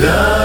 the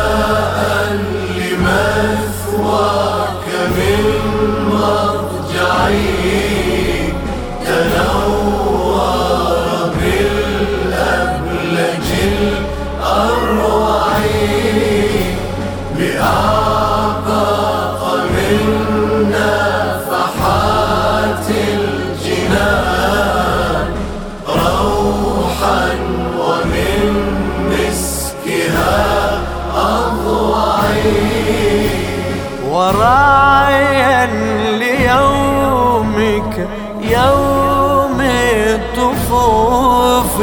وراعيا ليومك يوم الطفوف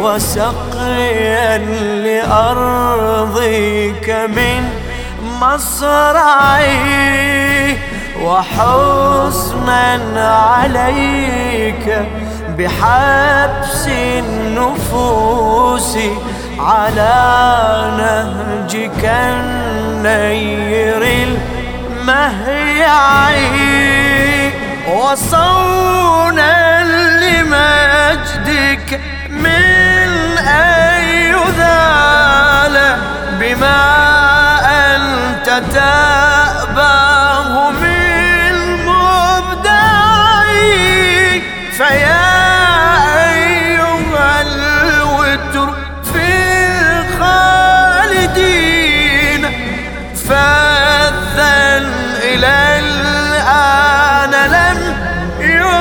وسقيا لأرضك من مصرعي وحسنا عليك بحبس النفوس على نهجك النير المهيعي وصونا لمجدك من أي ذال بما أنت تأباه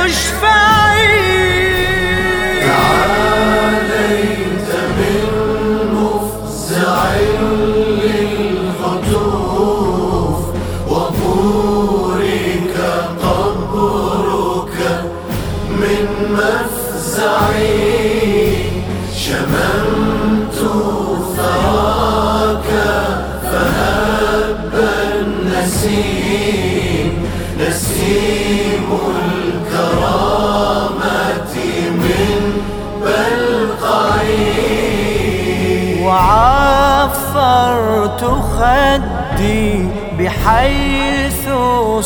durch Feind.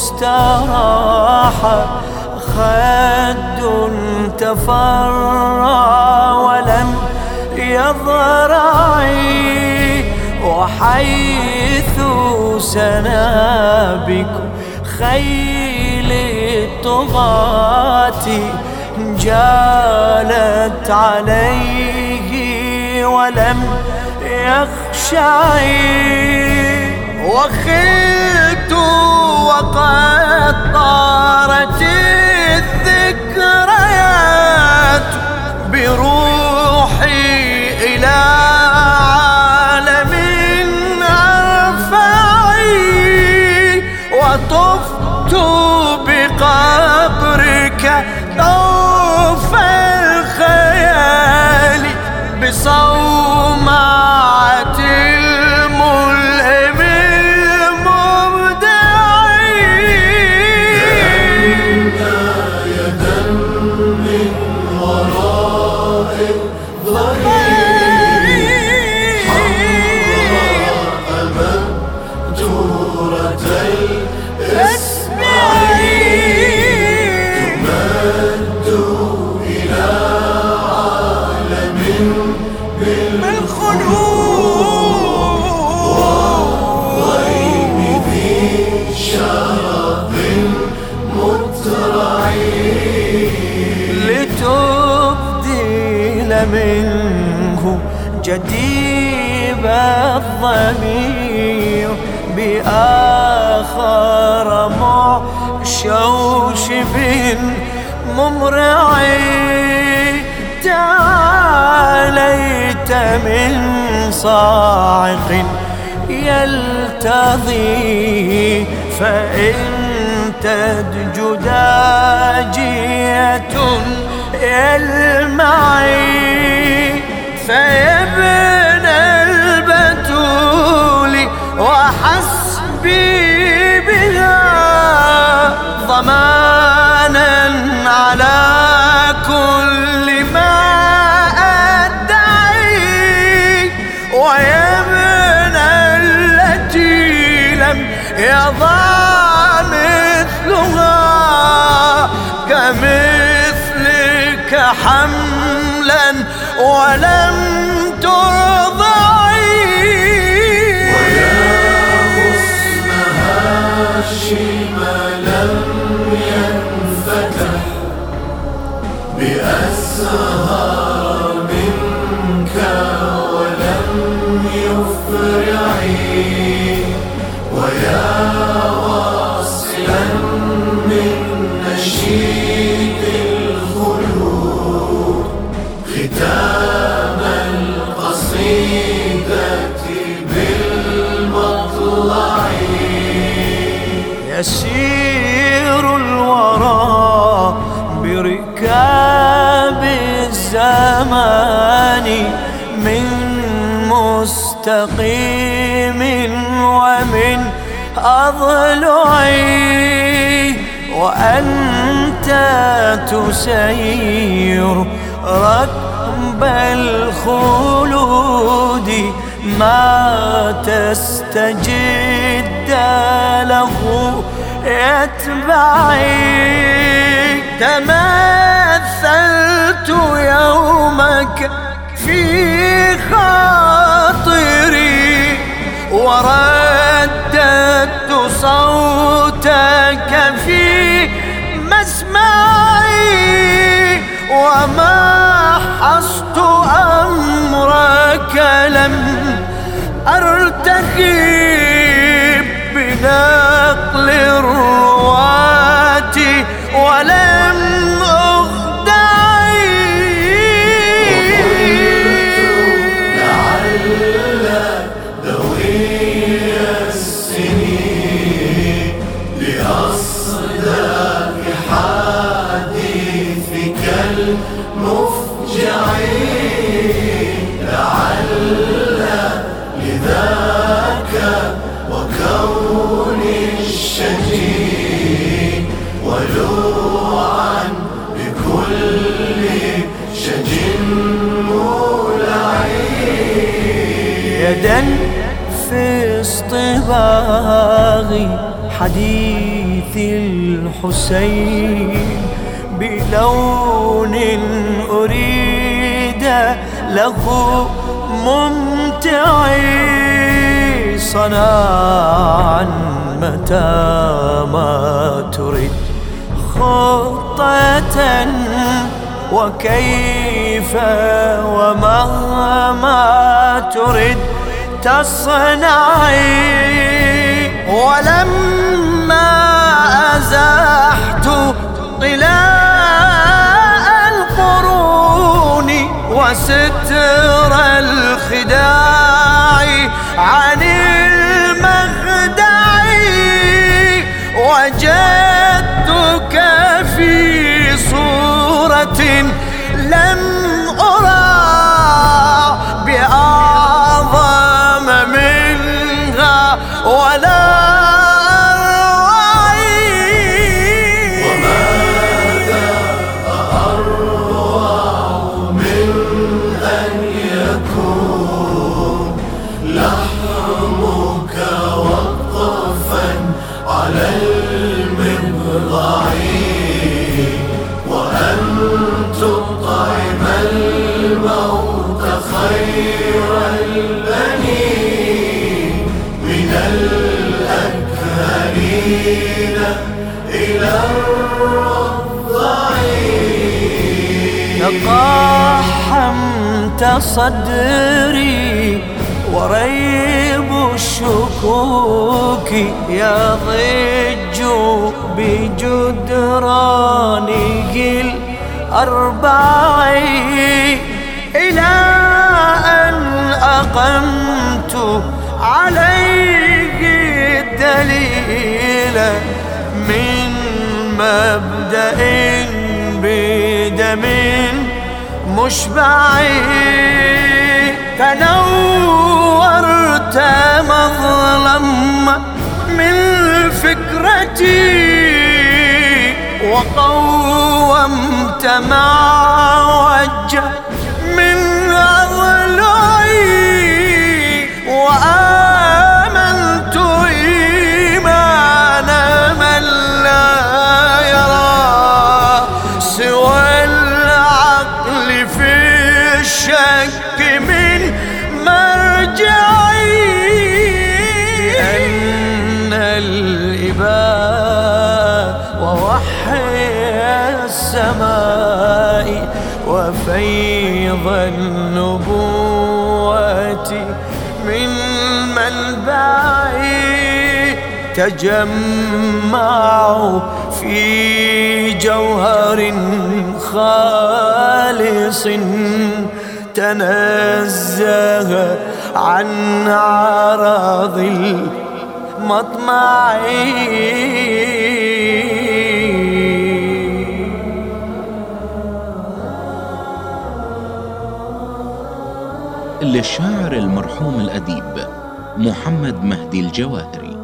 استراح خد تفرع ولم يضرعي. وحيث سنابك خيل الطغاة جالت عليه ولم يخشعي. وخلت وقد طارت الذكريات بروحي إلى عالم أرفعي وطفت بقبرك طوف منه جديب الضمير بآخر معشوشب ممرعي تعاليت من صاعق يلتضي فإن تدج داجية المعي فيا حملا ولم يسير الورى بركاب الزمان من مستقيم ومن أضلعي وأنت تسير ركب الخلود ما تستجد له يتبعي تمثلت يومك في خاطري ورددت صوتك في مسمعي. وما حصت أمرك لم أرتكب لذاك وكون الشجي ولوعا بكل شج يدا في اصطباغ حديث الحسين بلون أريد له ممتعي صنعا متى ما تريد خطة وكيف ومهما ترد تصنعي. ولما أزحت طلاء وستر الخداع عن المخدع وجدتك في صورة لم أرى بأعظم منها ولا إلى تقحمت صدري وريب الشكوك يضج بجدرانه الأربع إلى أن أقمت عليه الدليل. من مبدأ بدم مشبع فنورت مظلم من فكرتي وقومت مع وجه من أضلعي وآمنت النبوة من منبعي تجمعوا في جوهر خالص تنزه عن عرض المطمع للشاعر المرحوم الأديب محمد مهدي الجواهري.